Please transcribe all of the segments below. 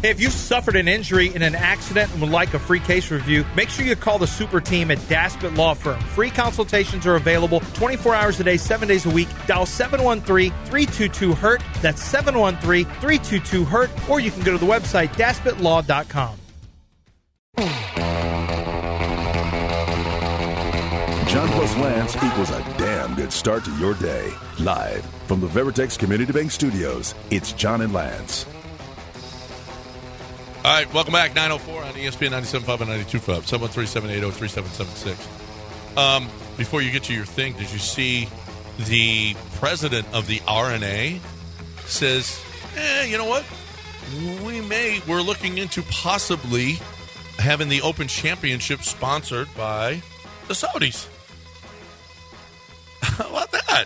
Hey, if you've suffered an injury in an accident and would like a free case review, make sure you call the super team at Daspit Law Firm. Free consultations are available 24 hours a day, 7 days a week. Dial 713-322-HURT. That's 713-322-HURT. Or you can go to the website, daspitlaw.com. John plus Lance equals a damn good start to your day. Live from the Veritex Community Bank Studios, it's John and Lance. All right, welcome back. 904 on ESPN 97.5 and 92.5. 713-780-3776. Um, before you get to your thing, did you see the president of the R&A says, eh, you know what? We may, we're looking into possibly having the Open Championship sponsored by the Saudis. How about that?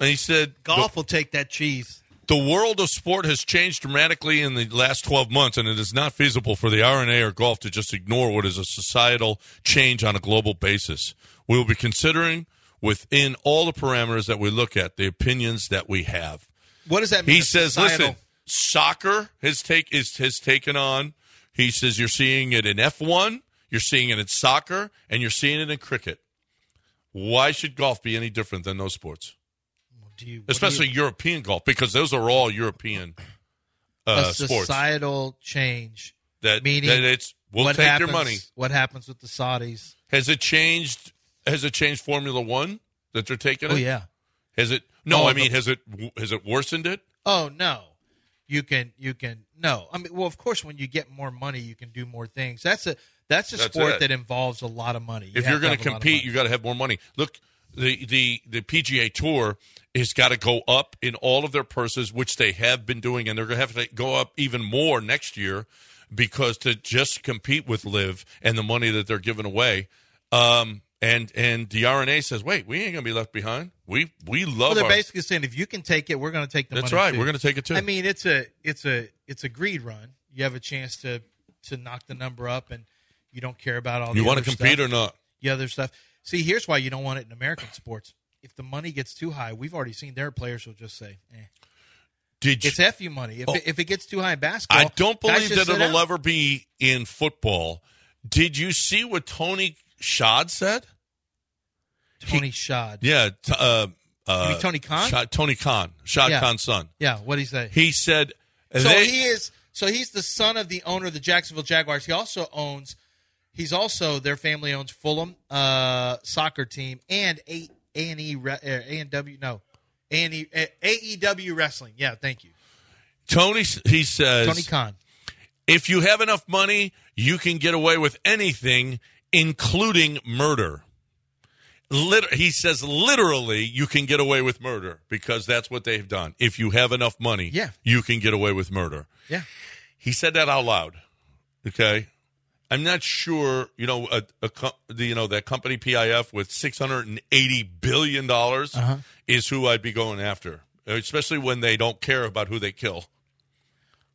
And he said, Golf will take that cheese. The world of sport has changed dramatically in the last 12 months, and it is not feasible for the R&A or golf to just ignore what is a societal change on a global basis. We will be considering within all the parameters that we look at the opinions that we have. What does that mean? He says, societal- listen, soccer has take is has taken on. He says you're seeing it in F1, you're seeing it in soccer, and you're seeing it in cricket. Why should golf be any different than those sports? Do you, what do Especially you- European golf, because those are all European uh, a sports. societal change. That, meaning that it's we'll take happens, your money. What happens with the Saudis? Has it changed? Has it changed Formula One that they're taking? Oh it? yeah. Has it? No, Oh, I mean, the- has it? Has it worsened it? Oh no. You can you can no. I mean well of course when you get more money you can do more things. That's a that's a That's sport it. that involves a lot of money. You if you're going to a lot of compete, you got to have more money. Look, the the the PGA Tour has got to go up in all of their purses, which they have been doing, and they're going to have to go up even more next year because to just compete with LIV and the money that they're giving away. Um, and and the R&A says, wait, we ain't going to be left behind. We we love. well, they're our, basically saying if you can take it, we're going to take the That's right. too. We're gonna take it, too. I mean, it's a it's a it's a greed run. You have a chance to to knock the number up, and you don't care about all. you want to compete or not? The other stuff. See, here's why you don't want it in American sports. If the money gets too high, we've already seen their players who'll just say, eh. Did you? "It's fu money." If, Oh. it, if it gets too high in basketball, I don't believe that it'll out. ever be in football. Did you see what Tony Shad said? Tony Shad. Yeah, t- uh, uh, Tony Khan? Shad, Tony Khan, Shad Yeah. Khan's son. Yeah, what did he say? He said, So they- he is. So he's the son of the owner of the Jacksonville Jaguars. He also owns. He's also their family owns Fulham uh, soccer team and A and E A and W no A and E AEW wrestling. Yeah, thank you, Tony. He says, Tony Khan. if you have enough money, you can get away with anything, including murder. Lit- he says literally you can get away with murder because that's what they've done. If you have enough money, Yeah. you can get away with murder. Yeah, He said that out loud. Okay. I'm not sure, you know, a, a co- the, you know that company PIF with 680 billion dollars Uh-huh. is who I'd be going after, especially when they don't care about who they kill.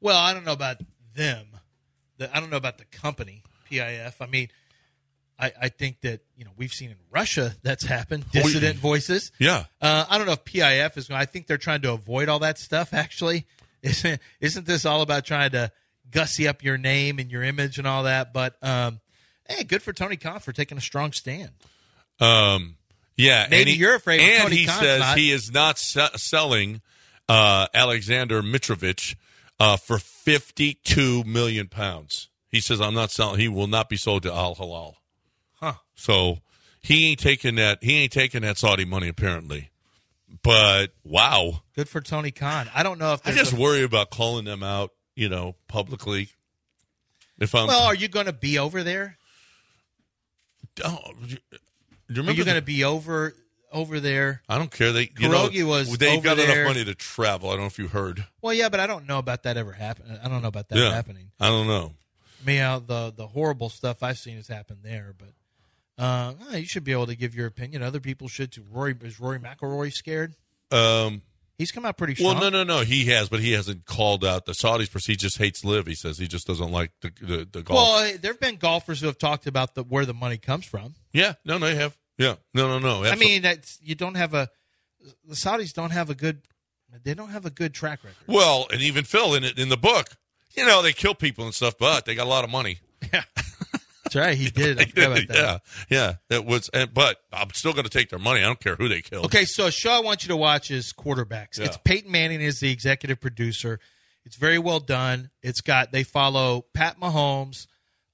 Well, I don't know about them. The, I don't know about the company PIF. I mean, I, I think that you know we've seen in Russia that's happened. we- Dissident voices. Yeah. Uh, I don't know if PIF is going. I think they're trying to avoid all that stuff. Actually, isn't isn't this all about trying to gussy up your name and your image and all that? But um, hey, good for Tony Khan for taking a strong stand. Um, yeah, Maybe and he, you're afraid, And Tony he Khan's says not. he is not se- selling uh, Alexander Mitrovic uh, for 52 million pounds. He says, "I'm not selling. He will not be sold to Al Hilal." Huh. So he ain't taking that. He ain't taking that Saudi money apparently. But wow, Good for Tony Khan. I don't know if I just a- worry about calling them out. You know, publicly. If I'm, well, are you going to be over there? oh, do you Are you going to be over over there? I don't care. They, you know, was they've got there. enough money to travel. I don't know if you heard. Well, yeah, but I don't know about that ever happen. I don't know about that yeah, happening. I don't know. I mean, uh, the the horrible stuff I've seen has happened there, but uh, uh, you should be able to give your opinion. Other people should too. Rory is Rory McIlroy scared? Um, He's come out pretty strong. well, no, no, no. He has, but he hasn't called out the Saudis. because He just hates LIV. He says he just doesn't like the the, the golf. Well, uh, there have been golfers who have talked about the where the money comes from. yeah, no, no, they have. Yeah, no, no, no. I mean, that's you don't have a the Saudis don't have a good they don't have a good track record. well, and even Phil in it in the book, You know, they kill people and stuff, but they got a lot of money. That's right. He did. I forgot about that. yeah, yeah. It was, and, but I'm still going to take their money. I don't care who they kill. Okay, so a show I want you to watch is Quarterbacks. Yeah. It's Peyton Manning is the executive producer. It's very well done. It's got they follow Pat Mahomes,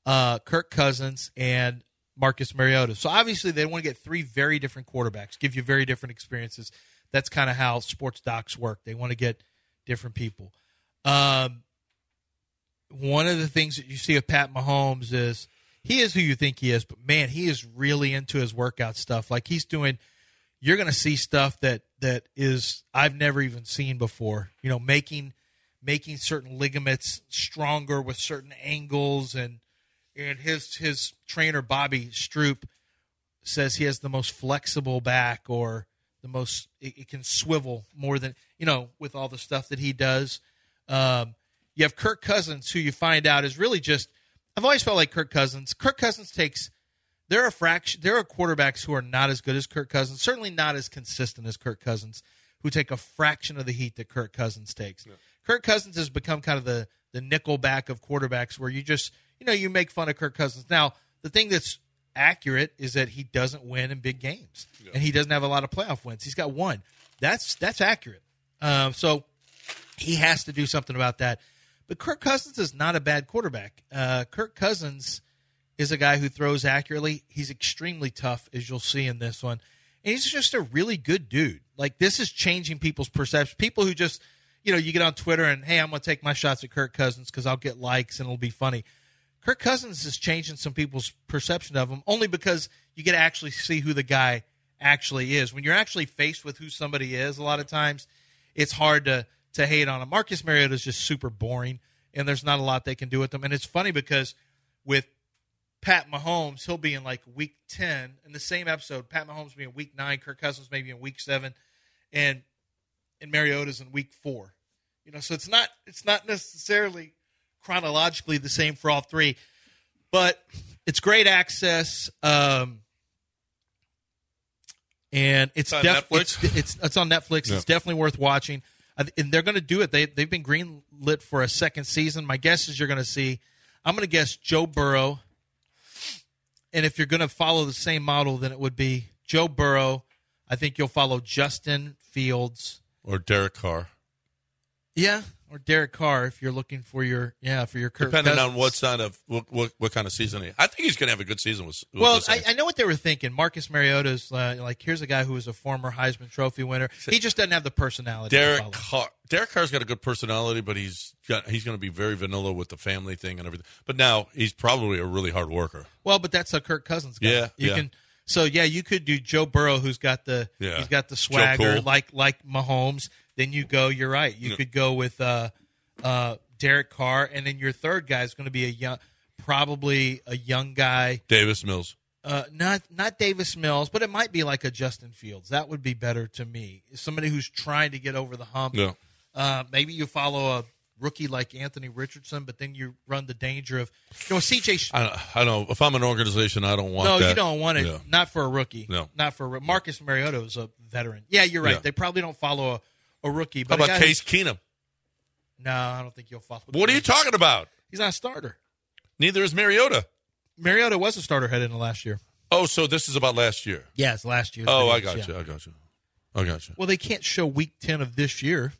uh, Kirk Cousins, and Marcus Mariota. So obviously they want to get three very different quarterbacks, give you very different experiences. That's kind of how sports docs work. They want to get different people. Um, one of the things that you see of Pat Mahomes is he is who you think he is, but man, he is really into his workout stuff. Like he's doing you're going to see stuff that that is I've never even seen before. You know, making making certain ligaments stronger with certain angles and and his his trainer Bobby Stroupe says he has the most flexible back or the most it, it can swivel more than you know with all the stuff that he does. Um, you have Kirk Cousins, who you find out is really just. I've always felt like Kirk Cousins. Kirk Cousins takes. There are fraction. There are quarterbacks who are not as good as Kirk Cousins. Certainly not as consistent as Kirk Cousins, who take a fraction of the heat that Kirk Cousins takes. Kirk Cousins has become kind of the the Nickelback of quarterbacks, where you just you know you make fun of Kirk Cousins. Now the thing that's accurate is that he doesn't win in big games, and he doesn't have a lot of playoff wins. He's got one. That's that's accurate. Um, so he has to do something about that. But Kirk Cousins is not a bad quarterback. Uh, Kirk Cousins is a guy who throws accurately. He's extremely tough, as you'll see in this one. And he's just a really good dude. Like, this is changing people's perception. People who just, you know, you get on Twitter and, hey, I'm going to take my shots at Kirk Cousins because I'll get likes and it'll be funny. Kirk Cousins is changing some people's perception of him only because you get to actually see who the guy actually is. When you're actually faced with who somebody is, a lot of times it's hard to to hate on him. Marcus Mariota is just super boring, and there's not a lot they can do with him. And it's funny because with Pat Mahomes, he'll be in like week ten in the same episode. Pat Mahomes will be in week nine, Kirk Cousins maybe in week seven, and and Mariota's in week four. You know, so it's not it's not necessarily chronologically the same for all three, but it's great access. Um, and it's, It's on def- Netflix? It's, it's it's on Netflix. It's definitely worth watching. And they're going to do it. They they've been green lit for a second season. My guess is you're going to see. I'm going to guess Joe Burrow. And if you're going to follow the same model, then it would be Joe Burrow. I think you'll follow Justin Fields. or Derek Carr, Yeah, or Derek Carr if you're looking for your yeah for your Kirk depending on what kind of what, what, what kind of season he. I think he's going to have a good season with. with Well, I. I know what they were thinking. Marcus Mariota's uh, like here's a guy who was a former Heisman Trophy winner. He just doesn't have the personality. Derek. Carr. Derek Carr's got a good personality, but he's got he's going to be very vanilla with the family thing and everything. But now he's probably a really hard worker. Well, but that's a Kirk Cousins guy. Yeah, you yeah. can. So yeah, you could do Joe Burrow, who's got the Yeah. he's got the swagger Cool. like like Mahomes. Then you go. You're right. You could go with uh, uh, Derek Carr, and then your third guy is going to be a young, probably a young guy. Davis Mills. Uh, not not Davis Mills, but it might be like a Justin Fields. That would be better to me. Somebody who's trying to get over the hump. Yeah. Uh, maybe you follow a rookie like Anthony Richardson, but then you run the danger of you know CJ. I, I don't know. If I'm an organization, I don't want. no, that. you don't want it. Yeah. Not for a rookie. No. not for a, Marcus Mariota is a veteran. Yeah, you're right. Yeah. They probably don't follow a, a rookie. How But a about Case Keenum? No, I don't think you'll follow. What are you talking about? He's not a starter. Neither is Mariota. Mariota was a starter heading into last year. Oh, so this is about last year. Yes, last year. Oh, I got yeah. you. I got you. I got you. Well, they can't show week ten of this year.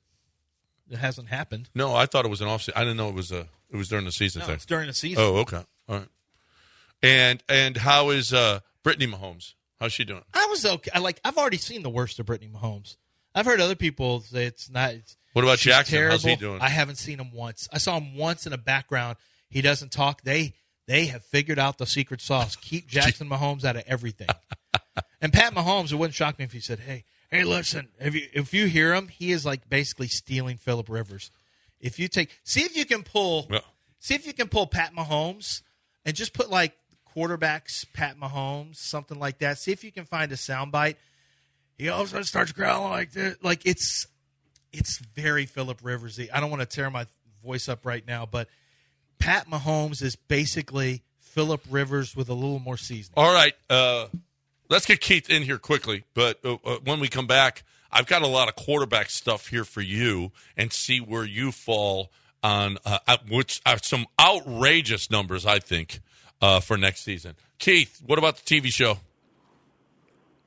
It hasn't happened. No, I thought it was an off. Season. I didn't know it was a. It was during the season No, thing. it's during the season. Oh, okay. All right. And and how is uh Brittany Mahomes? How's she doing? I was okay. I like. I've already seen the worst of Brittany Mahomes. I've heard other people say it's not. It's, What about Jackson? Terrible. How's he doing? I haven't seen him once. I saw him once in a background. He doesn't talk. They they have figured out the secret sauce. Keep Jackson Mahomes out of everything. and Pat Mahomes, it wouldn't shock me if he said, "Hey, hey, listen, if you if you hear him, he is like basically stealing Philip Rivers. If you take, see if you can pull, Yeah. see if you can pull Pat Mahomes and just put like quarterbacks Pat Mahomes, something like that. See if you can find a soundbite. He all of a sudden starts growling like this. Like it's it's very Philip Riversy. I don't want to tear my voice up right now, but Pat Mahomes is basically Philip Rivers with a little more seasoning. All right. Uh, let's get Keith in here quickly. But uh, uh, when we come back, I've got a lot of quarterback stuff here for you and see where you fall on uh, uh, which are some outrageous numbers, I think, uh, for next season. Keith, what about the TV show?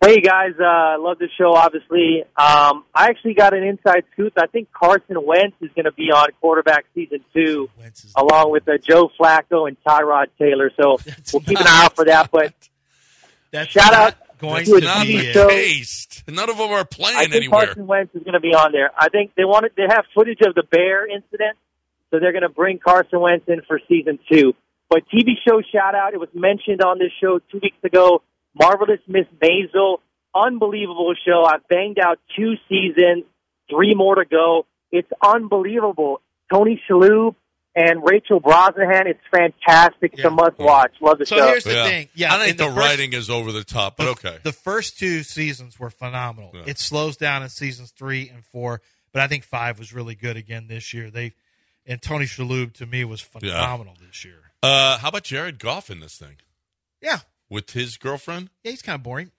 Hey guys, uh, love the show. Obviously, um, I actually got an inside scoop. I think Carson Wentz is going to be on quarterback season two, along with uh, Joe Flacco and Tyrod Taylor. So That's we'll keep an eye out for that. But That's Shout out going to to be show. None of them are playing I think anywhere. Carson Wentz is going to be on there. I think they wanted they have footage of the Bear incident, so they're going to bring Carson Wentz in for season two. But TV show shout out. It was mentioned on this show two weeks ago. Marvelous Miss Maisel, unbelievable show. I've banged out two seasons, three more to go. It's unbelievable. Tony Shalhoub and Rachel Brosnahan. It's fantastic. It's Yeah. a must watch. Love the So show. here's the thing. Yeah, I think in the, first- writing is over the top, but the, okay. The first two seasons were phenomenal. Yeah. It slows down in seasons three and four, but I think five was really good again this year. They and Tony Shalhoub to me was phenomenal this year. Uh, how about Jared Goff in this thing Yeah, with his girlfriend? yeah, he's kind of boring.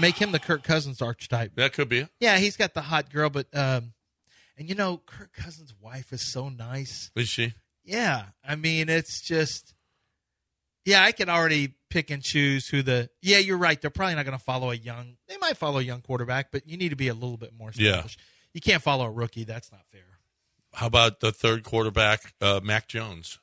Make him the Kirk Cousins archetype. That could be it. Yeah, he's got the hot girl, but um, and you know Kirk Cousins' wife is so nice. Is she? Yeah, I mean it's just. Yeah, I can already pick and choose who the. Yeah, you're right. They're probably not going to follow a young. They might follow a young quarterback, but you need to be a little bit more Yeah. You can't follow a rookie. That's not fair. How about the third quarterback, uh, Mac Jones?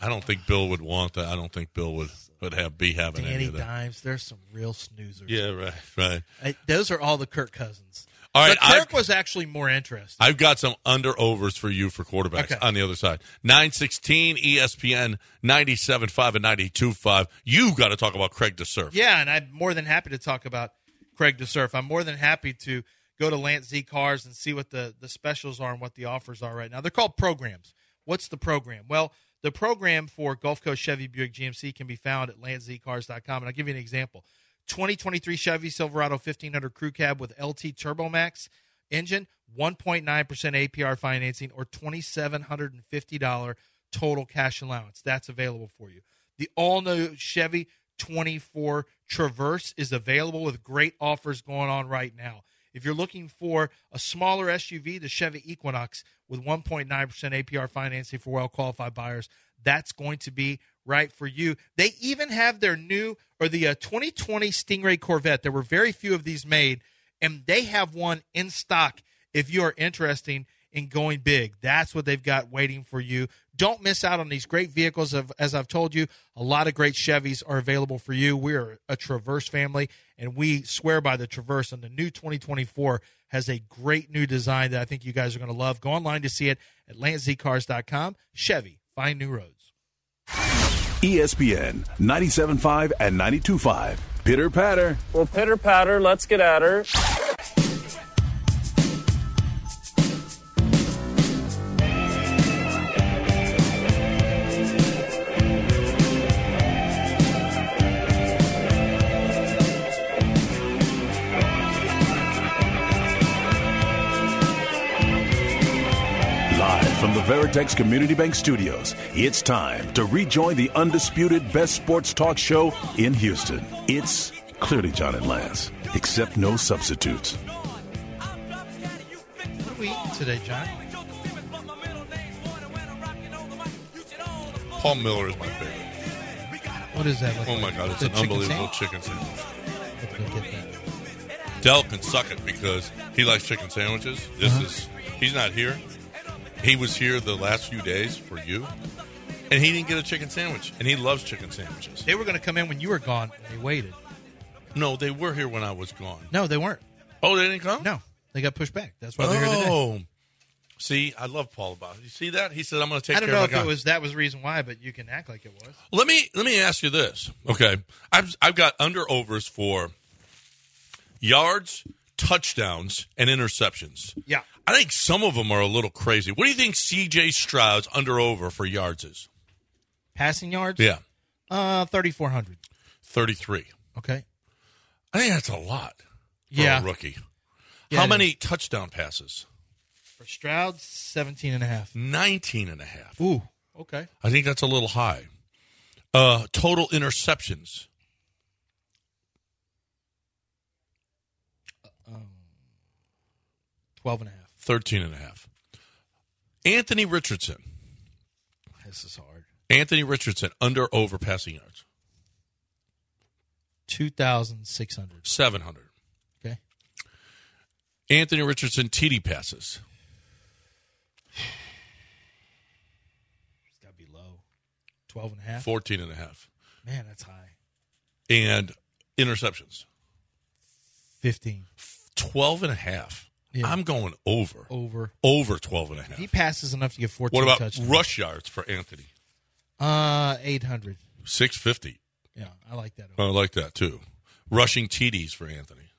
I don't think Bill would want that. I don't think Bill would would have be having any of that. Dimes. There's some real snoozers. Yeah, right, right. I, those are all the Kirk Cousins. All right, but Kirk I've, was actually more interesting. I've got some under overs for you for quarterbacks Okay. on the other side. Nine sixteen ESPN ninety seven five and ninety two five. You got to talk about Craig DeSurf. Yeah, and I'm more than happy to talk about Craig DeSurf. I'm more than happy to go to Lance Z Cars and see what the, the specials are and what the offers are right now. They're called programs. What's the program? Well, the program for Gulf Coast Chevy Buick GMC can be found at lanczcars.com. And I'll give you an example 2023 Chevy Silverado 1500 Crew Cab with LT Turbo Max engine, 1.9% APR financing, or $2,750 total cash allowance. That's available for you. The all new Chevy 24 Traverse is available with great offers going on right now. If you're looking for a smaller SUV, the Chevy Equinox with 1.9% APR financing for well qualified buyers, that's going to be right for you. They even have their new or the uh, 2020 Stingray Corvette. There were very few of these made, and they have one in stock if you are interested in going big. That's what they've got waiting for you. Don't miss out on these great vehicles. Of, as I've told you, a lot of great Chevys are available for you. We're a Traverse family, and we swear by the Traverse. And the new 2024 has a great new design that I think you guys are going to love. Go online to see it at lanczcars.com. Chevy, find new roads. ESPN 97.5 and 92.5. Pitter patter. Well, pitter patter, let's get at her. From the Veritex Community Bank Studios, it's time to rejoin the undisputed best sports talk show in Houston. It's clearly John and Lance, except no substitutes. What are we eating today, John? Paul Miller is my favorite. What is that? look Oh my? God, it's The an chicken unbelievable sandwich? chicken sandwich. Let's go get that. Dell can suck it because he likes chicken sandwiches. This Uh-huh. is he's not here. He was here the last few days for you, and he didn't get a chicken sandwich, and he loves chicken sandwiches. They were going to come in when you were gone, and they waited. No, they were here when I was gone. No, they weren't. Oh, they didn't come. No, they got pushed back. That's why they're here today. Oh, see, I love Paul about it. You see that? He said, "I'm going to take I don't care know of if my it was that was the reason why, but you can act like it was. Let me let me ask you this. Okay, I've I've got under overs for yards, touchdowns, and interceptions. Yeah. I think some of them are a little crazy. What do you think C.J. Stroud's under over for yards is? Passing yards? Yeah, Uh, 3,400. thirty three. Okay. I think that's a lot for Yeah. a rookie. Yeah, How many touchdown passes? For Stroud, 17 and a half. 19 and a half. Ooh. Okay. I think that's a little high. Uh, total interceptions. Twelve and Twelve and a half. 13 and a half. Anthony Richardson. This is hard. Anthony Richardson under over passing yards. Two thousand six hundred. 700. Okay. Anthony Richardson TD passes. It's got to be low. Twelve and a half. 14 and a half. Man, that's high. And interceptions. Fifteen. 12 and a half. Yeah. I'm going over. Over. Over 12 and a half. He passes enough to get fourteen What about touchdowns. rush yards for Anthony? Uh, eight hundred. 650. Yeah, I like that. I like that too. Rushing TDs for Anthony.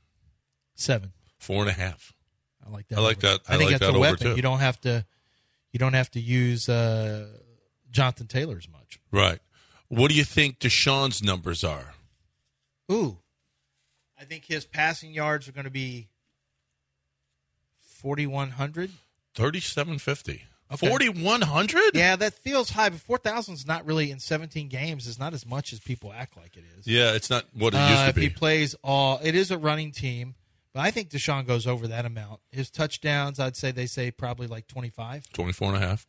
Seven. Four and a half. I like that. I like over. that- I think like that's that a over, weapon. too. You don't have to. You don't have to use uh, Jonathan Taylor as much. Right. What do you think Deshaun's numbers are? Ooh, I think his passing yards are going to be forty one hundred. 3750. Okay. 4100? Yeah, that feels high, but four thousand is not really in seventeen games. Is not as much as people act like it is. Yeah, it's not what it used Uh, to if he plays all, it is a running team, but I think Deshaun goes over that amount. His touchdowns, I'd say they say probably like twenty five, 24 and a half.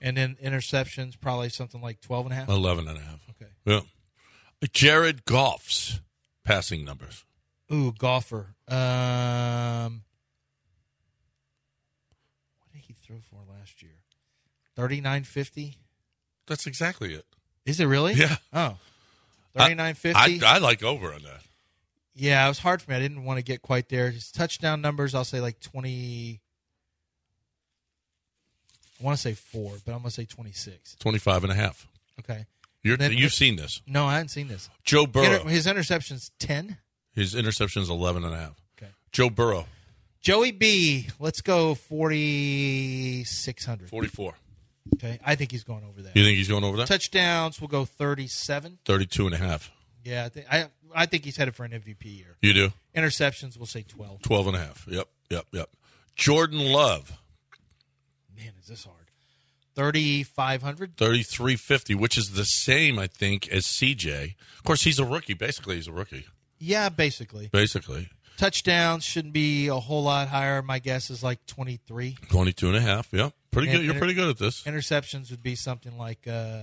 and then interceptions probably something like twelve and a half. 11 and a half. Okay. Yeah. Jared Goff's passing numbers. Ooh, golfer. Um, what did he throw for last year? Thirty nine fifty. That's exactly it. Is it really? Yeah. Oh. Thirty nine fifty. I, I like over on that. Yeah, it was hard for me. I didn't want to get quite there. His touchdown numbers, I'll say like twenty. I want to say four, but I'm gonna say twenty six. 25 and a half. Okay. You're, Then- you've seen this. No, I hadn't seen this. Joe Burrow. Inter- his interceptions ten. His interception is 11 and a half. Okay. Joe Burrow, Joey B. Let's go forty six hundred. 44. Okay, I think he's going over that. You think he's going over that? Touchdowns will go thirty seven. 32 and a half. Yeah, I think I I think he's headed for an MVP year. You do? Interceptions we'll say twelve. 12 and a half. Yep, yep, yep. Jordan Love, Man, is this hard? Thirty five hundred. 3350, which is the same, I think, as CJ. Of course, he's a rookie. Basically, he's a rookie. Yeah, basically. Basically. Touchdowns shouldn't be a whole lot higher. My guess is like 23. 22 and a half. Yep. Pretty And good. You're inter- pretty good at this. Interceptions would be something like, uh,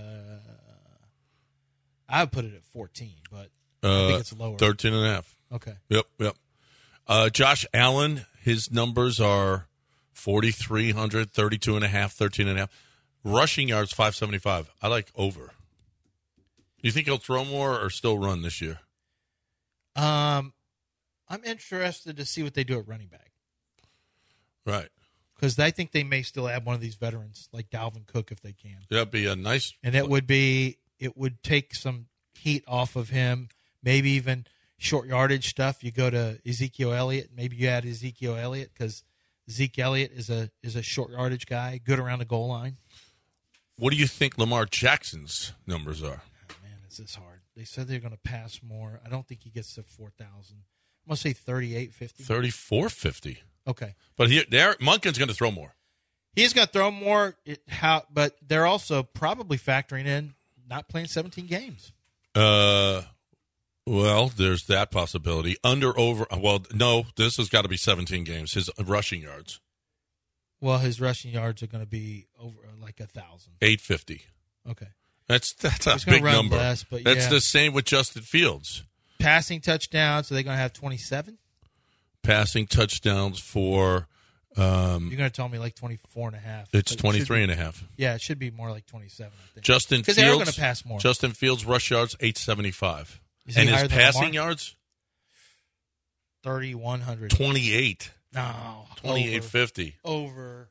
I would put it at 14, but I Uh, think it's lower. 13 and a half. Okay. Yep, yep. Uh, Josh Allen, his numbers are 4,300, 32 and a half, 13 and a half. Rushing yards, 575. I like over. Do you think he'll throw more or still run this year? Um, I'm interested to see what they do at running back Right. because I think they may still add one of these veterans like Dalvin Cook if they can. That'd be a nice. and it would be it would take some heat off of him. Maybe even short yardage stuff. You go to Ezekiel Elliott. Maybe you add Ezekiel Elliott because Zeke Elliott is a is a short yardage guy, good around the goal line. What do you think Lamar Jackson's numbers are? Man, is this hard? They said they're going to pass more. I don't think he gets to four thousand. I'm gonna say thirty eight fifty. 3450. Okay, But he, there, Monken's going to throw more. he's going to throw more. It, how? But they're also probably factoring in not playing seventeen games. Uh, well, there's that possibility. Under, over. Well, no, this has got to be 17 games. His rushing yards, Well, his rushing yards are going to be over like a thousand. 850. Okay. That's that's a He's big number. less, that's yeah. the same with Justin Fields. Passing touchdowns. So they're going to have 27. Passing touchdowns for um, You're going to tell me like 24 and a half. it's But it 23 be- and a half. Yeah, it should be more like 27, I think. Justin Fields they are gonna pass more. Justin Fields rush yards 875. Is he and his passing yards 3,100. 28 No. 2850. Over. over.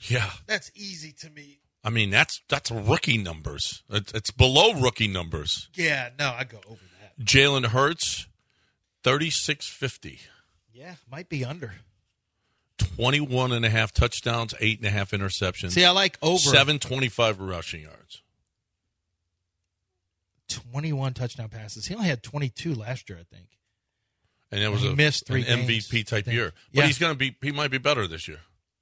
Yeah. That's easy to me. I mean, that's that's rookie numbers. It's, it's below rookie numbers. Yeah, no, I go over. Jalen Hurts 3650. Yeah, might be under. 21 and a half touchdowns, eight and a half interceptions. See, I like over 725 rushing yards. 21 touchdown passes. He only had 22 last year, I think. And it was a, missed three an games, MVP type year. But Yeah. he's going to be he might be better this year.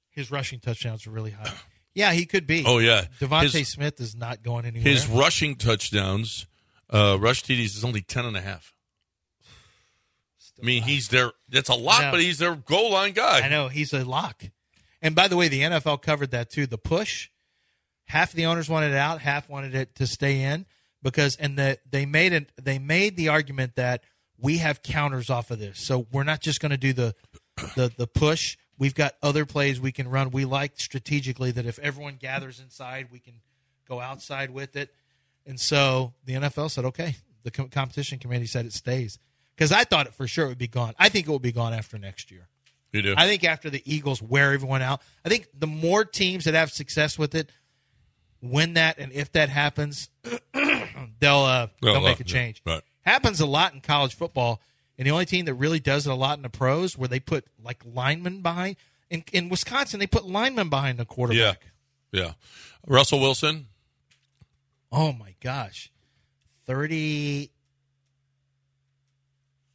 His rushing touchdowns are really high. Yeah, he could be. Oh yeah. DeVonta His- Smith is not going anywhere. His rushing touchdowns, uh, rush TDs is only 10 and a half. I mean, he's their, that's a lot, but he's their goal line guy. I know he's a lock, And by the way, the NFL covered that too. The push, half the owners wanted it out, half wanted it to stay in because and the, they made it they made the argument that we have counters off of this. So we're not just going to do the the the push. We've got other plays we can run. We like strategically that if everyone gathers inside, we can go outside with it. And so the NFL said, okay. The com- competition committee said it stays because I thought it for sure it would be gone. I think it will be gone after next year. You do. I think after the Eagles wear everyone out, I think the more teams that have success with it win that, and if that happens, they'll uh, They'll they'll make a change. Right. Happens a lot in college football, and the only team that really does it a lot in the pros, where they put like linemen behind. In, in Wisconsin, they put linemen behind the yeah. quarterback. Yeah. Russell Wilson, Oh my gosh, thirty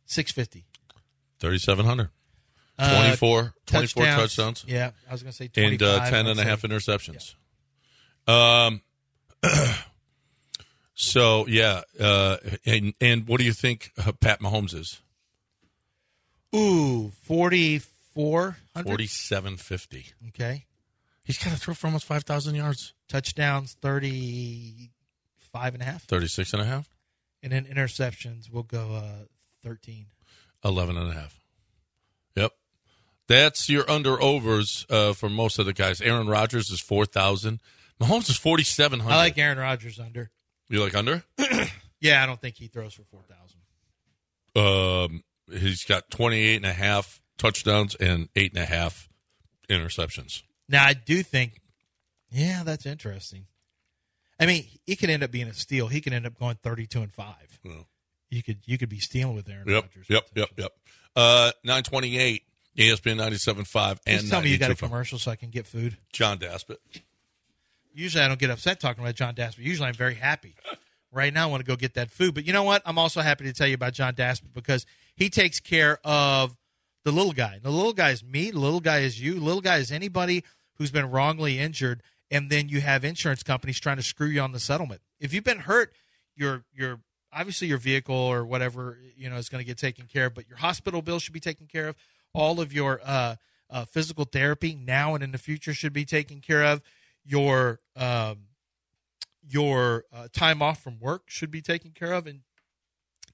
six fifty. 3,700. Uh, 24, 24 touchdowns. Yeah, I was going to say and 25, uh, 10 I and a half interceptions. Um, so yeah, uh, and and what do you think uh, Pat Mahomes is? Ooh, forty four hundred. Forty seven fifty. Okay, He's got to throw for almost five thousand yards. touchdowns thirty five and a half, 36 and a half, and then interceptions will go uh, thirteen. 11 and a half. Yep. That's your under overs uh, for most of the guys. Aaron Rodgers is 4,000. Mahomes is 4,700. I like Aaron Rodgers under. You like under? Yeah, I don't think he throws for four thousand. Um, he's got 28 and a half touchdowns and eight and a half interceptions. Now I do think, yeah, that's interesting. I mean, he could end up being a steal. He could end up going thirty-two and five. You could you could be stealing with Aaron Yep, Rodgers. yep, yep, yep. Uh, 928, ESPN 97.5 and Please tell me you got a commercial so I can get food. John Daspit. Usually I don't get upset talking about John Daspit. Usually I'm very happy. Right now I want to go get that food. But you know what? I'm also happy to tell you about John Daspit because he takes care of the little guy. The little guy is me. The little guy is you. The little guy is anybody who's been wrongly injured. And then you have insurance companies trying to screw you on the settlement. If you've been hurt, your your obviously your vehicle or whatever you know is going to get taken care of. But your hospital bill should be taken care of. All of your uh, uh, physical therapy now and in the future should be taken care of. Your um, your uh, time off from work should be taken care of, and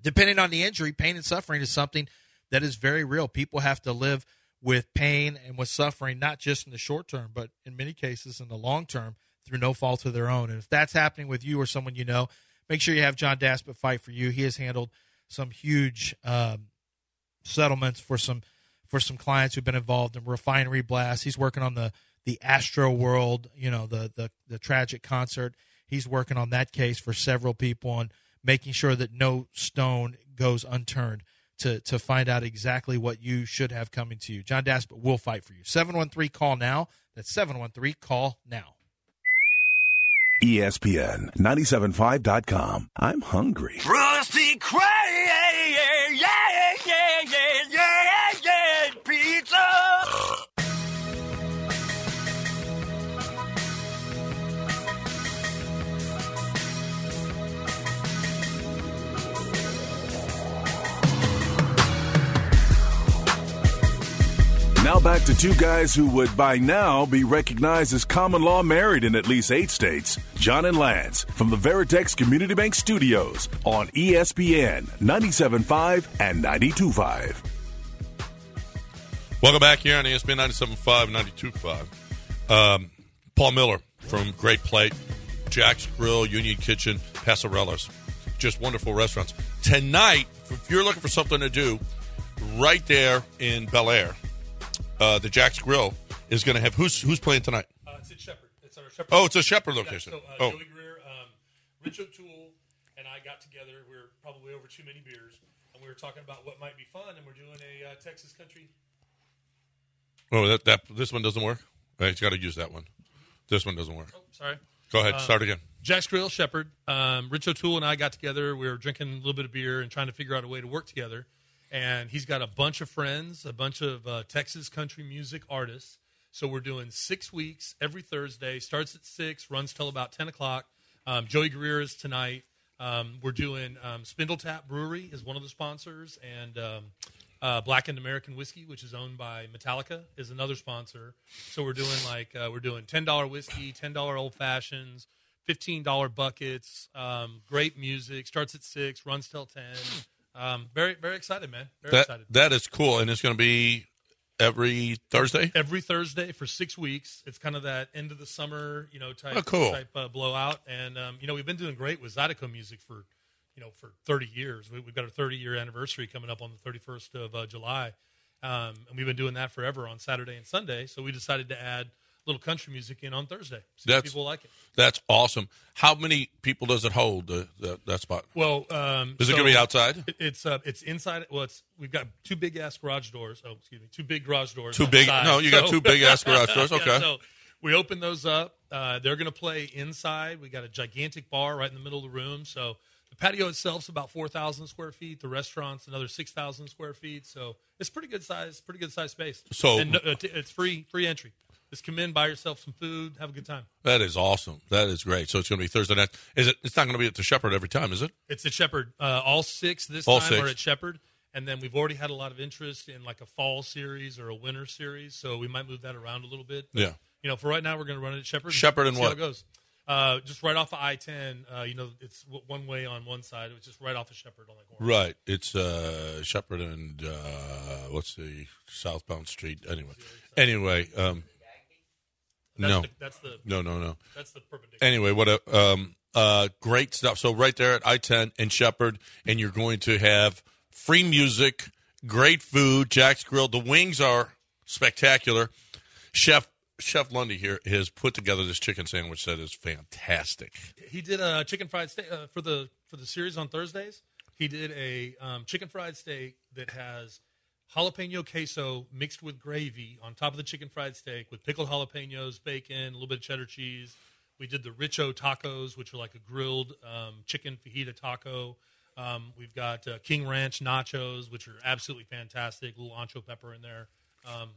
depending on the injury, pain and suffering is something that is very real. People have to live with pain and with suffering, not just in the short term, but in many cases in the long term through no fault of their own. And if that's happening with you or someone you know, make sure you have John Daspit fight for you. He has handled some huge um, settlements for some for some clients who've been involved in refinery blasts. He's working on the the Astro World, you know, the the the tragic concert. He's working on that case for several people and making sure that no stone goes unturned to to find out exactly what you should have coming to you. John Daspit will fight for you. 713 call now. That's 713 call now. E ESPN 975.com. I'm hungry. Frosty Cray, yeah, yeah, yeah, Now back to two guys who would by now be recognized as common law married in at least eight states. John and Lance from the Veritex Community Bank Studios on ESPN 97.5 and 92.5. Welcome back here on ESPN 97.5 and 92.5. Um, Paul Miller from Great Plate, Jack's Grill, Union Kitchen, Passarella's. Just wonderful restaurants. Tonight, if you're looking for something to do, right there in Bel Air, uh, the Jack's Grill is going to have who's who's playing tonight? Uh, it's at Shepherd. It's our Shepherd. Oh, it's a Shepherd Yeah, location. so, uh, oh, Joey Greer, um, Rich O'Toole, and I got together. We were probably over too many beers, and we were talking about what might be fun. And we're doing a uh, Texas country. oh, that that this one doesn't work. I got to use that one. This one doesn't work. Oh, sorry. Go ahead, start again. Jack's Grill, Shepherd. Um, Rich O'Toole and I got together. We were drinking a little bit of beer and trying to figure out a way to work together. And he's got a bunch of friends, a bunch of uh, Texas country music artists. So we're doing six weeks every Thursday. Starts at six, runs till about ten o'clock. Um, Joey Greer is tonight. Um, we're doing um, Spindle Tap Brewery is one of the sponsors, and um, Uh, Blackened American Whiskey, which is owned by Metallica, is another sponsor. So we're doing like uh, we're doing ten dollar whiskey, ten dollar old fashions, fifteen dollar buckets. Um, great music. Starts at six, runs till ten. Um, very very excited, man. Very That excited. that is cool, and it's going to be every Thursday. Every Thursday for six weeks. It's kind of that end of the summer, you know, type Oh, cool. type uh, blowout. And um, you know, we've been doing great with Zydeco music for you know for 30 years. We, we've got our 30 year anniversary coming up on the 31st of uh, July, um, and we've been doing that forever on Saturday and Sunday. So we decided to add little country music in on Thursday. See if That's- people like it. That's awesome. How many people does it hold? Uh, that, that spot Well, um, is it so going to be outside? it- It's uh, it's inside. Well, it's we've got two big ass garage doors. Oh, excuse me, two big garage doors. Two big- the side. no, you got two big-ass garage doors. Yeah, Okay. so we open those up. Uh, they're going to play inside. We got a gigantic bar right in the middle of the room. So the patio itself is about four thousand square feet. The restaurant's another six thousand square feet. So it's pretty good size. Pretty good size space. So- and, uh, t- it's free free entry. Just come in, buy yourself some food, have a good time. That is awesome. That is great. So it's going to be Thursday night. Is it? It's not going to be at the Shepherd every time, is it? It's at Shepherd. Uh, all six this All time six. are at Shepherd, and then we've already had a lot of interest in like a fall series or a winter series, so we might move that around a little bit. But, Yeah. You know, for right now, we're going to run it at Shepherd. Shepherd and how what? it goes. Uh, just right off of I ten. Uh, you know, it's w- one way on one side. It's just right off of Shepherd on that corner. Right. It's uh, Shepherd and uh, what's the southbound street? Anyway. Anyway. Um, That's no. the, that's the No. No. No. that's the perpendicular. Anyway, what a um, uh, great stuff. So right there at I ten and Shepherd, and you're going to have free music, great food, Jack's Grill. The wings are spectacular. Chef Chef Lundy here has put together this chicken sandwich that is fantastic. he did a chicken fried steak uh, for the for the series on Thursdays. He did a um, chicken fried steak that has jalapeno queso mixed with gravy on top of the chicken fried steak with pickled jalapenos, bacon, a little bit of cheddar cheese. We did the Richo tacos, which are like a grilled um, chicken fajita taco. Um, we've got uh, King Ranch nachos, which are absolutely fantastic. A little ancho pepper in there. Um,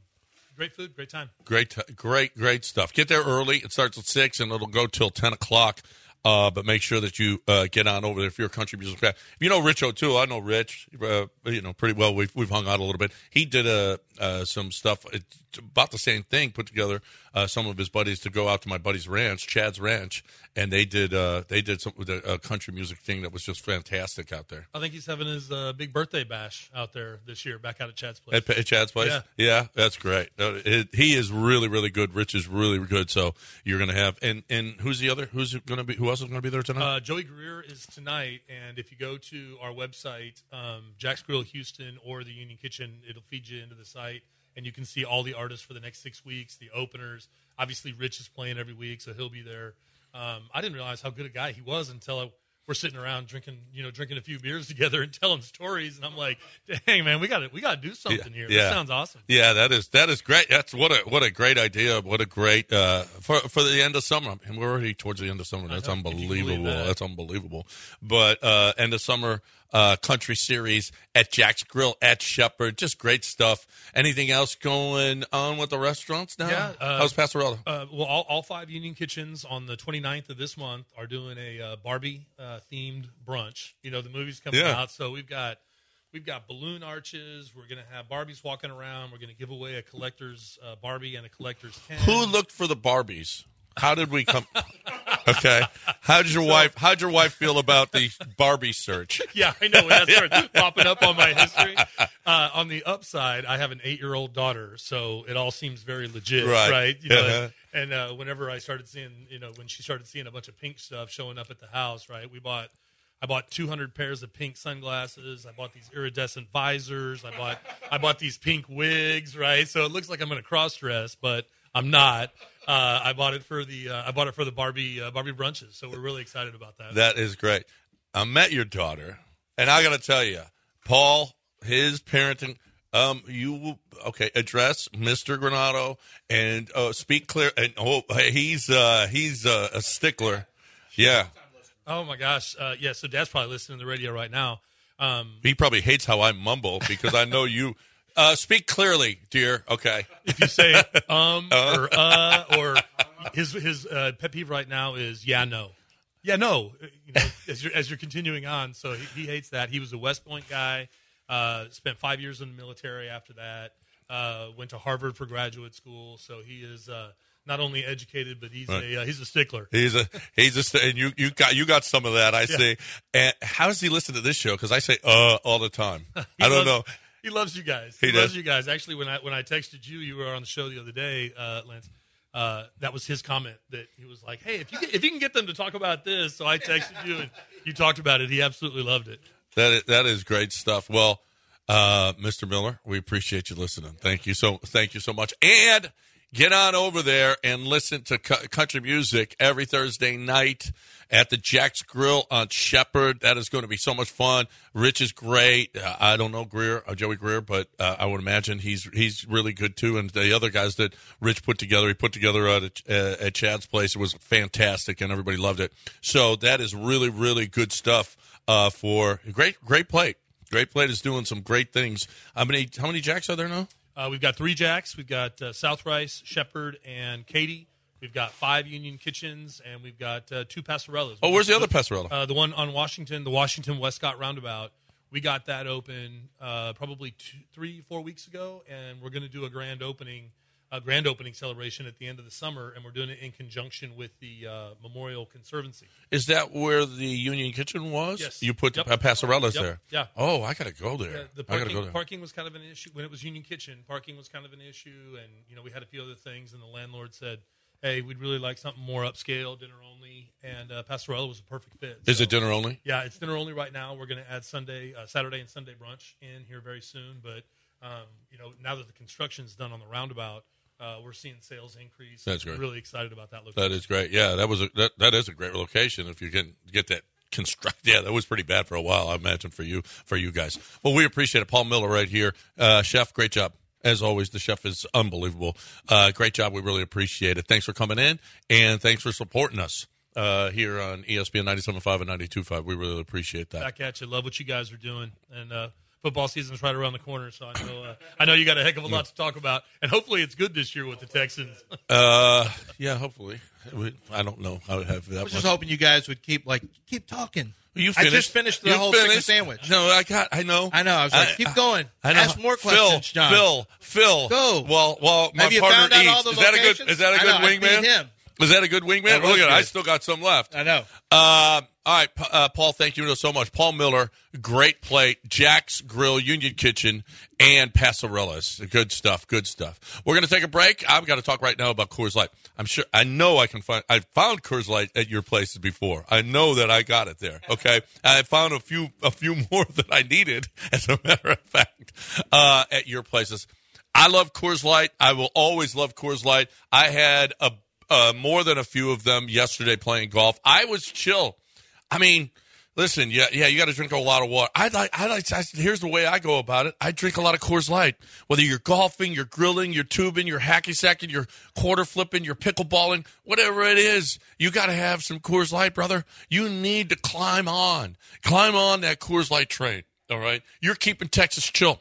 great food, great time. Great, t- great, great stuff. Get there early. It starts at six and it'll go till ten o'clock. Uh, but make sure that you uh, get on over there if you're a country music fan. If you know Rich O'Toole, I know Rich. Uh, you know pretty well. We've we've hung out a little bit. He did uh, uh, some stuff it's about the same thing. Put together uh, some of his buddies to go out to my buddy's ranch, Chad's Ranch, and they did uh, they did some a, country music thing that was just fantastic out there. I think he's having his uh, big birthday bash out there this year, back out at Chad's place. At, at Chad's place? Yeah. that's great. It, he is really, really good. Rich is really good. So you're going to have and and who's the other? Who's going to be? Who else is going to be there tonight? Uh, Joey Greer is tonight, and if you go to our website, um, Jack's Grill Houston or the Union Kitchen, it'll feed you into the site, and you can see all the artists for the next six weeks, the openers. Obviously, Rich is playing every week, so he'll be there. Um, I didn't realize how good a guy he was until I, we're sitting around drinking, you know, drinking a few beers together and telling stories, and I'm like, "Dang, man, we got to we got to do something here. yeah. This sounds awesome." yeah, that is that is great. That's what a what a great idea. What a great uh, for for the end of summer. And we're already towards the end of summer. That's know, if you can believe unbelievable. that. That's unbelievable. But uh, end of summer uh, country series at Jack's Grill at Shepherd. Just great stuff. Anything else going on with the restaurants now? Yeah, uh, How's Pastorella? Uh, well, all, all five Union Kitchens on the 29th of this month are doing a uh, Barbie uh, themed brunch. You know, the movie's coming Yeah. out, so we've got we've got balloon arches. We're going to have Barbies walking around. We're going to give away a collector's uh, Barbie and a collector's Ken. Who looked for the Barbies? How did we come? okay, how did your wife? How'd your wife feel about the Barbie search? yeah, I know. When that starts popping up on my history. Uh, on the upside, I have an eight-year-old daughter, so it all seems very legit, Right. right? You know, Uh-huh. and uh, whenever I started seeing, you know, when she started seeing a bunch of pink stuff showing up at the house, right? We bought, I bought 200 pairs of pink sunglasses. I bought these iridescent visors. I bought, I bought these pink wigs, right? So it looks like I'm going to cross dress, but I'm not. Uh, I bought it for the, uh, I bought it for the Barbie, uh, Barbie brunches. So we're really excited about that. That is great. I met your daughter, and I got to tell you, Paul, his parenting. Um, you okay? Address Mr. Granato and uh, speak clear. And oh, he's uh, he's uh, a stickler. Yeah, Oh my gosh! Uh, yeah, so Dad's probably listening to the radio right now. Um, he probably hates how I mumble because I know you. Uh, speak clearly, dear. Okay. if you say um or uh or his his uh, pet peeve right now is yeah no, yeah no. Uh, You know, as you're as you're continuing on, so he, he hates that. He was a West Point guy. Uh, spent five years in the military after that. Uh, went to Harvard for graduate school. So he is uh, not only educated, but he's Right. a uh, he's a stickler. He's a he's a st- and you you got you got some of that I Yeah. see. And how does he listen to this show? Because I say uh all the time. I don't loves- know. He loves you guys. He He, loves you guys. Actually, when I when I texted you, you were on the show the other day, uh, Lance. Uh, that was his comment that he was like, "Hey, if you get, if you can get them to talk about this," so I texted you and you talked about it. He absolutely loved it. That is, that is great stuff. Well, uh, Mr. Miller, we appreciate you listening. Thank you so thank you so much. And get on over there and listen to country music every Thursday night at the Jax Grill on Shepherd. That is going to be so much fun. Rich is great. Uh, I don't know Greer, uh, Joey Greer, but uh, I would imagine he's he's really good too. And the other guys that Rich put together, he put together at, at Chad's place. It was fantastic, and everybody loved it. So that is really really good stuff uh, for great great plate. Great plate is doing some great things. How many how many jacks are there now? Uh, we've got three jacks. We've got uh, South Rice, Shepherd, and Katy. We've got five Union Kitchens, and we've got uh, two Passerellas. Oh, where's the other Passerella? Uh, the one on Washington, the Washington Westcott Roundabout. We got that open uh, probably two, three, four weeks ago, and we're going to do a grand opening, a grand opening celebration at the end of the summer, and we're doing it in conjunction with the uh, Memorial Conservancy. Is that where the Union Kitchen was? Yes. You put Yep. the Passerellas Yep. there. Yeah. Oh, I gotta go there. Yeah, the I gotta parking, go there. parking was kind of an issue when it was Union Kitchen. Parking was kind of an issue, and you know we had a few other things, and the landlord said, "Hey, we'd really like something more upscale, dinner only." And uh, Pastorella was a perfect fit. Is So- it dinner only? Yeah, it's dinner only right now. We're going to add Sunday, uh, Saturday, and Sunday brunch in here very soon. But um, you know, now that the construction's done on the roundabout, uh, we're seeing sales increase. That's great. Really excited about that location. That is great. Yeah, that was a that, that is a great location. If you can get that construct, yeah, that was pretty bad for a while. I imagine for you for you guys. Well, we appreciate it. Paul Miller right here, uh, chef. Great job. As always, the chef is unbelievable. Uh, great job. We really appreciate it. Thanks for coming in, and thanks for supporting us uh, here on ESPN 97.5 and 92.5. We really appreciate that. Back at you. Love what you guys are doing, and uh, football season's right around the corner. So I know uh, I know you got a heck of a lot to talk about, and hopefully it's good this year with the Texans. Uh, yeah, hopefully. I don't know. I would have that I was much. just hoping you guys would keep like keep talking. You finished. I just finished the You whole chicken finished? sandwich. No, I got. I know. I know. I was like, keep going. I know. Ask more Phil, questions, John. Phil, Phil. Go. Well, well, my Have you partner found out eats. all the is that a good? locations? Is that a I good know, I wingman? him. Is that a good wingman? Look at. I still got some left. I know. Um, all right, uh, Paul. Thank you so much, Paul Miller. Great plate, Jax Grill, Union Kitchen, and Passerellas. Good stuff. Good stuff. We're going to take a break. I've got to talk right now about Coors Light. I'm sure. I know I can find. I found Coors Light at your places before. I know that I got it there. Okay, I found a few a few more that I needed. As a matter of fact, uh, at your places. I love Coors Light. I will always love Coors Light. I had a uh, more than a few of them yesterday playing golf. I was chill. I mean, listen, yeah, yeah, you got to drink a lot of water. I like, I like. I, here's the way I go about it. I drink a lot of Coors Light. Whether you're golfing, you're grilling, you're tubing, you're hacky sacking, you're quarter flipping, you're pickleballing, whatever it is, you got to have some Coors Light, brother. You need to climb on, climb on that Coors Light train. All right, you're keeping Texas chill.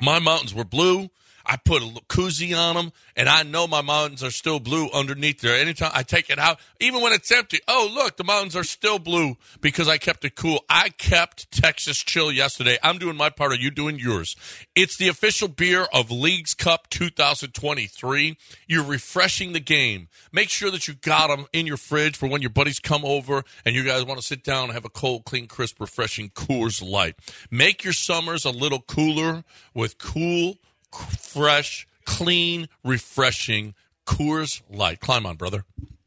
My mountains were blue. I put a koozie on them, and I know my mountains are still blue underneath there. Anytime I take it out, even when it's empty, oh look, the mountains are still blue because I kept it cool. I kept Texas chill yesterday. I'm doing my part. Are you doing yours? It's the official beer of Leagues Cup 2023. You're refreshing the game. Make sure that you got them in your fridge for when your buddies come over and you guys want to sit down and have a cold, clean, crisp, refreshing Coors Light. Make your summers a little cooler with cool fresh, clean, refreshing Coors Light. Climb on, brother.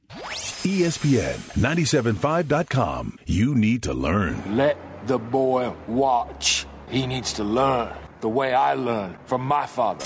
ESPN 975.com. You need to learn. Let the boy watch. He needs to learn the way I learned from my father.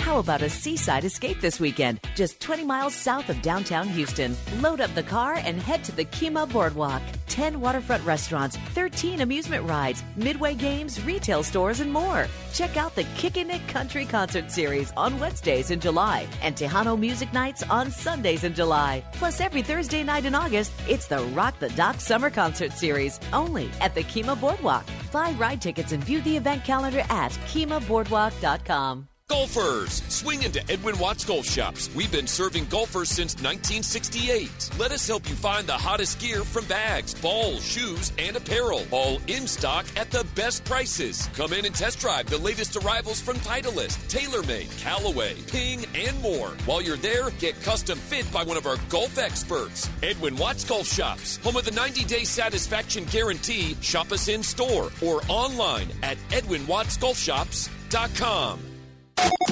How about a seaside escape this weekend? Just 20 miles south of downtown Houston. Load up the car and head to the Kemah Boardwalk. 10 waterfront restaurants, 13 amusement rides, midway games, retail stores, and more. Check out the Kickin' It Country Concert Series on Wednesdays in July and Tejano Music Nights on Sundays in July. Plus, every Thursday night in August, it's the Rock the Dock Summer Concert Series only at the Kemah Boardwalk. Buy ride tickets and view the event calendar at kemahboardwalk.com. Golfers, swing into Edwin Watts Golf Shops. We've been serving golfers since 1968. Let us help you find the hottest gear from bags, balls, shoes, and apparel. All in stock at the best prices. Come in and test drive the latest arrivals from Titleist, TaylorMade, Callaway, Ping, and more. While you're there, get custom fit by one of our golf experts. Edwin Watts Golf Shops, home of the 90 day satisfaction guarantee. Shop us in store or online at EdwinWattsGolfShops.com.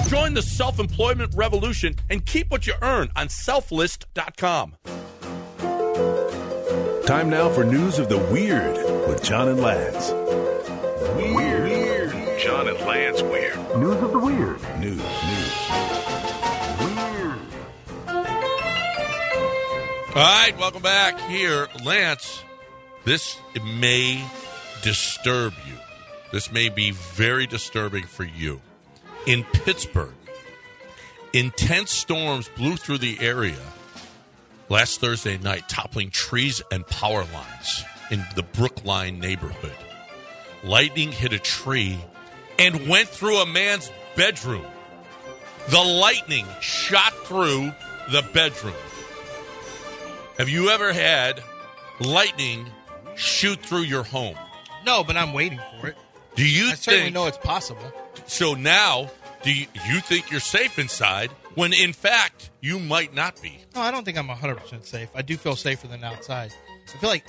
Join the self employment revolution and keep what you earn on selflist.com. Time now for news of the weird with John and Lance. Weird. John and Lance Weird. News of the weird. News, news. Weird. All right, welcome back here. Lance, this may disturb you. This may be very disturbing for you. In Pittsburgh, intense storms blew through the area last Thursday night, toppling trees and power lines in the Brookline neighborhood. Lightning hit a tree and went through a man's bedroom. The lightning shot through the bedroom. Have you ever had lightning shoot through your home? No, but I'm waiting for it. Do you I certainly think know it's possible. So? Now, do you, you think you're safe inside when in fact you might not be? No, I don't think I'm 100% safe. I do feel safer than outside. I feel like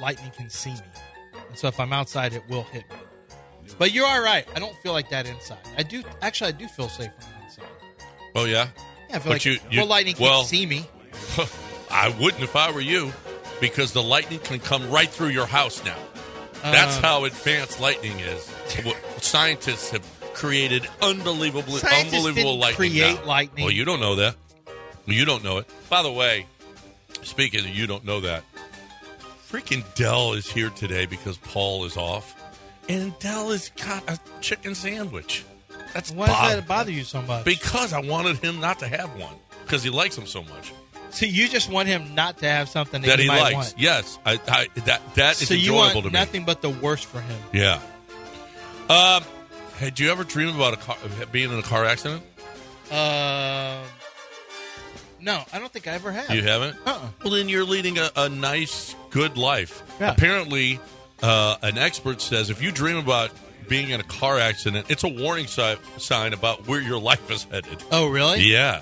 lightning can see me. And so if I'm outside, it will hit me. But you're all right. I don't feel like that inside. I do actually. I do feel safe when I'm inside. Oh yeah. Yeah, I feel But like you- you- well, lightning well- can't see me. I wouldn't if I were you, because the lightning can come right through your house now. That's Uh, how advanced lightning is. What- Scientists have created unbelievable, Scientists unbelievable lightning. create now. lightning. Well, you don't know that. You don't know it. By the way, speaking of you don't know that, freaking Dell is here today because Paul is off, and Dell has got a chicken sandwich. That's Why does that bother you so much? because I wanted him not to have one because he likes them so much so you just want him not to have something that, that he might likes. want. Yes, I, I, that that is so enjoyable to me. nothing but the worst for him. Yeah. Um, hey, do you ever dream about a car, being in a car accident? Uh, no, I don't think I ever have. You haven't? Uh-uh. Well, then you're leading a, a nice, good life. Yeah. Apparently, uh, an expert says if you dream about being in a car accident, it's a warning si- sign about where your life is headed. Oh, really? Yeah.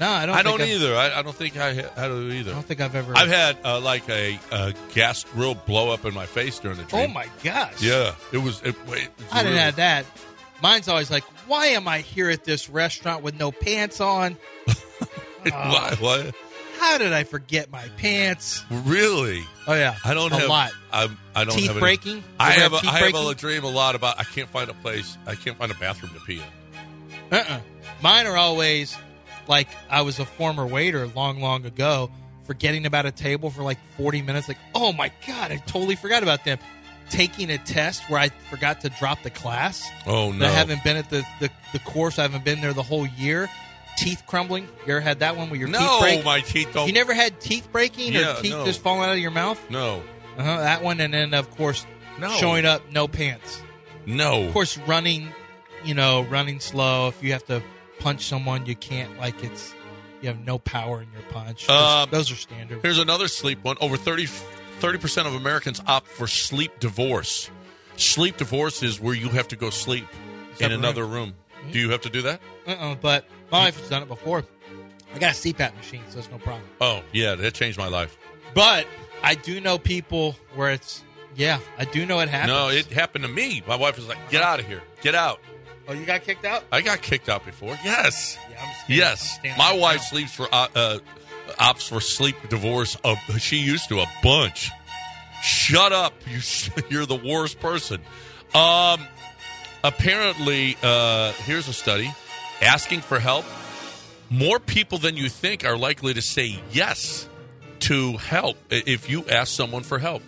No, I don't. I think don't I've- either. I, I don't think I, ha- I do either. I don't think I've ever. I've had uh, like a, a gas grill blow up in my face during a dream. Oh my gosh! Yeah, it was. It, it, I didn't have that. Mine's always like, why am I here at this restaurant with no pants on? Why? Uh, what? How did I forget my pants? Really? Oh yeah, I don't a have. lot. I'm, I don't Teeth have any- breaking? I have. A, teeth I have breaking? a dream a lot about. I can't find a place. I can't find a bathroom to pee in. Uh-uh. Mine are always like I was a former waiter long, long ago, forgetting about a table for like forty minutes. Like, oh my god, I totally forgot about them. Taking a test where I forgot to drop the class. Oh no! I haven't been at the, the, the course. I haven't been there the whole year. Teeth crumbling. You ever had that one where your teeth no, break? my teeth don't. You never had teeth breaking Yeah, or teeth no. just falling out of your mouth? No, Uh-huh, that one, and then of course No. showing up no pants. no. Of course, running, you know, running slow. If you have to punch someone, you can't like it's you have no power in your punch. Those, Um, those are standard. Here's another sleep one. Over 30 percent of Americans opt for sleep divorce. Sleep divorce is where you have to go sleep in another room. Do you have to do that? Uh-uh, but my wife has done it before. I got a CPAP machine, so it's no problem. Oh, yeah, that changed my life. But I do know people where it's yeah, I do know it happens. No, it happened to me. My wife was like, "Get out of here, get out." Oh, you got kicked out? I got kicked out before. Yes, Yeah, I'm yes. My wife now. sleeps for uh, uh, opts for sleep divorce. Uh, she used to a bunch. Shut up! You, you're the worst person. Um, apparently, uh, here's a study asking for help. More people than you think are likely to say yes to help if you ask someone for help.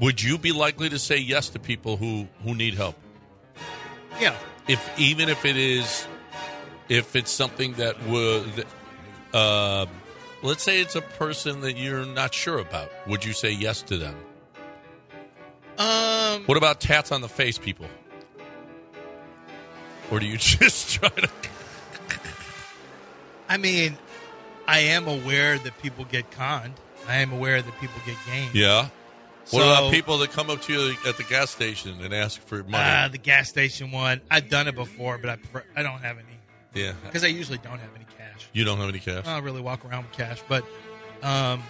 Would you be likely to say yes to people who who need help? Yeah. if even if it is if it's something that would uh, let's say it's a person that you're not sure about would you say yes to them Um, what about tats on the face people or do you just try to I mean, I am aware that people get conned. I am aware that people get gamed. yeah what So- about people that come up to you at the gas station and ask for money Uh, the gas station one. I've done it before, but I prefer. I don't have any yeah because I usually don't have any cash. you don't have any cash I don't really walk around with cash, but um,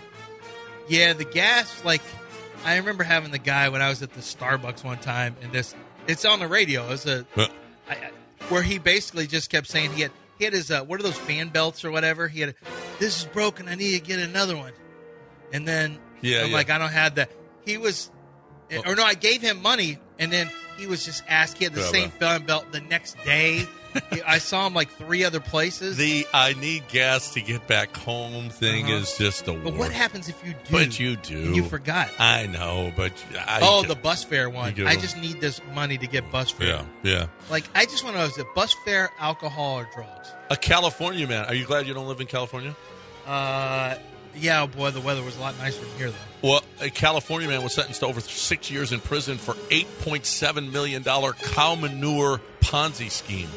yeah, the gas. Like, I remember having the guy when I was at the Starbucks one time, and this it's on the radio. It's a. I, I- where he basically just kept saying he had he had his uh, what are those fan belts or whatever. He had a, this is broken. I need to get another one, and then Yeah, I'm yeah. like I don't have that. He was, or no, I gave him money, and then he was just asked. He had the Yeah, same fan belt the next day. I saw him like three other places. the i need gas to get back home thing Uh-huh. is just the But worst what happens if you do? but you do you forgot. i know but I, oh, the bus fare one. I just need this money to get bus fare. yeah yeah Like I just want to know: is it bus fare, alcohol, or drugs? A California man. Are you glad you don't live in California? Uh, yeah, boy, the weather was a lot nicer than here, though. Well, a California man was sentenced to over six years in prison for $8.7 million cow manure Ponzi scheme.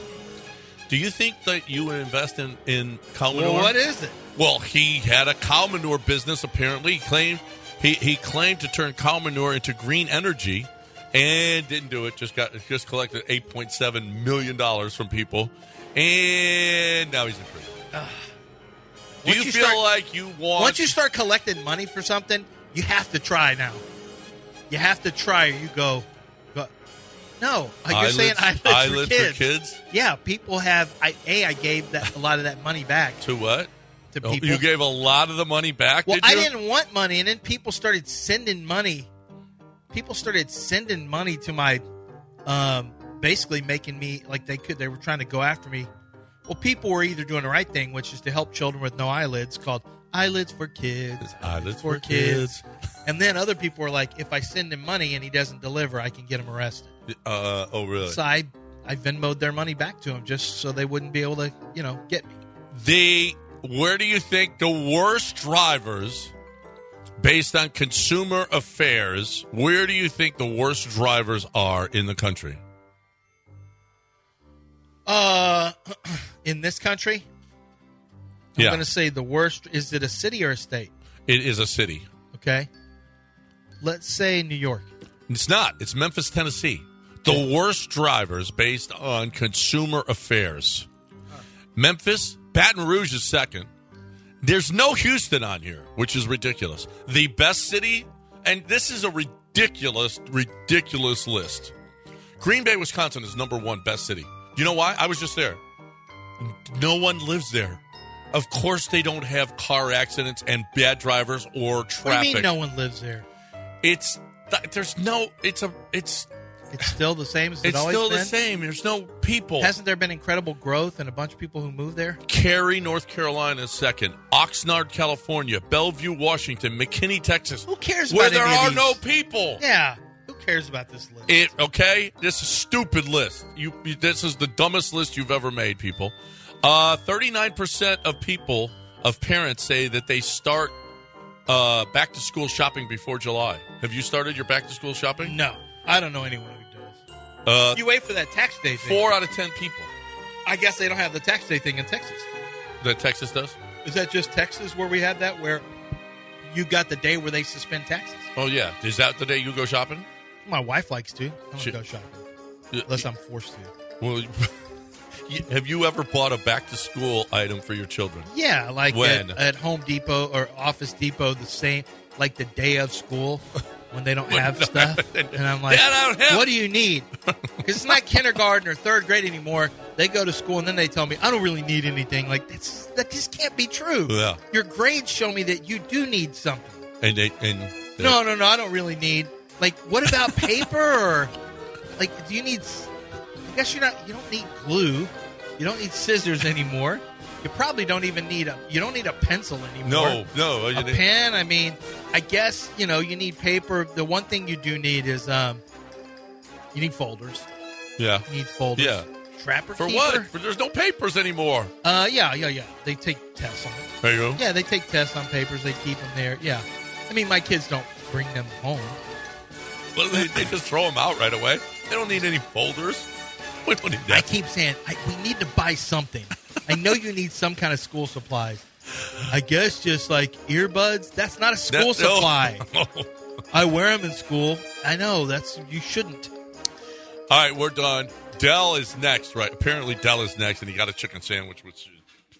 Do you think that you would invest in, in cow manure? Well, what is it? Well, he had a cow manure business. Apparently, he claimed he, he claimed to turn cow manure into green energy, and didn't do it. Just got just collected eight point seven million dollars from people, and now he's in prison. do Once you, you feel start- like you want? Once you start collecting money for something, you have to try now. You have to try, or you go no, you're saying Eyelids- eyelids, for, for kids. kids? Yeah, people have. I a I gave that a lot of that money back to what? to Oh, people. you gave a lot of the money back. Well, did I didn't want money, and then people started sending money. People started sending money to my, um, basically making me like they could. They were trying to go after me. Well, people were either doing the right thing, which is to help children with no eyelids, called Eyelids for Kids. Eyelids for for kids. And then other people were like, if I send him money and he doesn't deliver, I can get him arrested. Uh, oh, really? So I, I Venmoed their money back to them just so they wouldn't be able to, you know, get me. The where do you think the worst drivers, based on consumer affairs, where do you think the worst drivers are in the country? Uh, in this country, I'm Yeah. going to say the worst. Is it a city or a state? It is a city. Okay. Let's say New York. It's not. It's Memphis, Tennessee. The worst drivers based on consumer affairs. Memphis, Baton Rouge is second. There's no Houston on here, which is ridiculous. The best city, and this is a ridiculous, ridiculous list. Green Bay, Wisconsin is number one best city. You know why? I was just there. No one lives there. Of course, they don't have car accidents and bad drivers or What do traffic. you mean no one lives there? It's th- there's no. It's a. It's It's still the same as it's it's always still been? the same. There's no people. Hasn't there been incredible growth and a bunch of people who moved there? Cary, North Carolina is second. Oxnard, California. Bellevue, Washington. McKinney, Texas. Who cares Where about there are no people. Yeah. Who cares about this list? It okay. This is a stupid list. You. you- This is the dumbest list you've ever made, people. Uh, thirty-nine percent of people of parents say that they start uh, back to school shopping before July. Have you started your back to school shopping? No, I don't know anyone. Uh, You wait for that tax day thing. four out of ten people I guess they don't have the tax day thing in Texas. that Texas does. Is that just Texas where we had that, where you got the day where they suspend taxes? Oh yeah, is that the day you go shopping? My wife likes to. I don't go shopping Yeah, unless I'm forced to. Well, have you ever bought a back to school item for your children? Yeah, like When? At, at Home Depot or Office Depot, the same like the day of school when they don't have stuff, and I'm like, Dad, I don't have- what do you need? Because it's not kindergarten or third grade anymore. They go to school and then they tell me I don't really need anything. Like that's that just can't be true. Yeah. Your grades show me that you do need something. And they and they- No, no, no. I don't really need. Like, what about paper or like? Do you need? I guess you're not. You don't need glue. You don't need scissors anymore. You probably don't even need a. You don't need a pencil anymore. no, no. A pen. I mean, I guess you know you need paper. The one thing you do need is um, you need folders. Yeah. You need folders. Yeah. Trapper For keeper? what? For, there's no papers anymore. Uh, yeah, yeah, yeah. They take tests on it. There you go. Yeah, they take tests on papers. They keep them there. Yeah. I mean, my kids don't bring them home. Well, they, they just throw them out right away. They don't need any folders. We don't need that. I keep saying I, we need to buy something. I know you need some kind of school supplies. I guess just like earbuds. That's not a school That- no. supply. I wear them in school. I know that's you shouldn't. All right, we're done. Dell is next, right? Apparently, Dell is next, and he got a chicken sandwich, which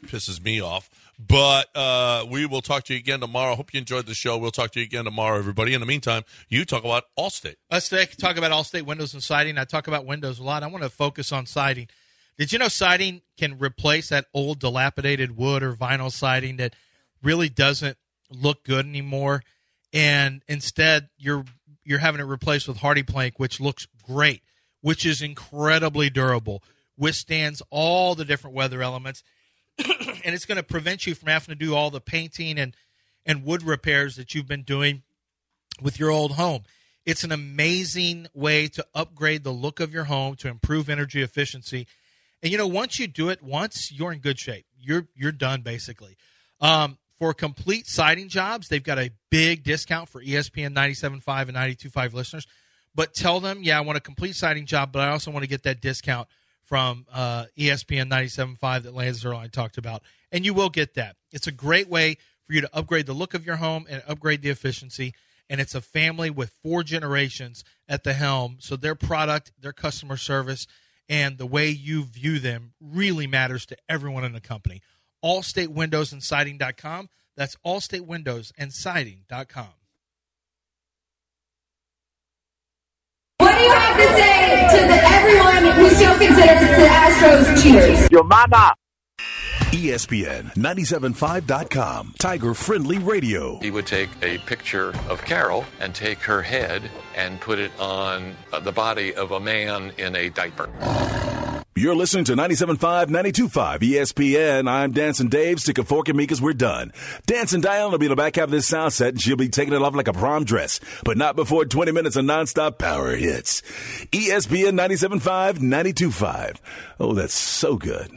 pisses me off. But uh, we will talk to you again tomorrow. Hope you enjoyed the show. We'll talk to you again tomorrow, everybody. In the meantime, you talk about Allstate. Let's take- talk about Allstate windows and siding. I talk about windows a lot. I want to focus on siding. Did you know siding can replace that old dilapidated wood or vinyl siding that really doesn't look good anymore? And instead, you're you're having it replaced with HardiePlank, which looks great, which is incredibly durable, withstands all the different weather elements, and it's going to prevent you from having to do all the painting and and wood repairs that you've been doing with your old home. It's an amazing way to upgrade the look of your home to improve energy efficiency. And you know, once you do it once, you're in good shape. You're you're done basically. Um, for complete siding jobs, they've got a big discount for ESPN 97.5 and 92.5 listeners. But tell them, yeah, I want a complete siding job, but I also want to get that discount from uh, ESPN 97.5 that Lance Zierlein talked about. And you will get that. It's a great way for you to upgrade the look of your home and upgrade the efficiency. And it's a family with four generations at the helm. So their product, their customer service, and the way you view them really matters to everyone in the company. AllStateWindowsAndSiding.com. That's AllStateWindowsAndSiding.com. What do you have to say to the, everyone who still considers the Astros cheaters? Your mama. ESPN 975.com. Tiger friendly radio. He would take a picture of Carol and take her head and put it on uh, the body of a man in a diaper. You're listening to 97.5, 92.5 ESPN. I'm Dancing Dave. Stick a fork in me because we're done. Dancing Diane will be in the back half of this sound set and she'll be taking it off like a prom dress, but not before 20 minutes of nonstop power hits. ESPN 97.5, 92.5. Oh, that's so good.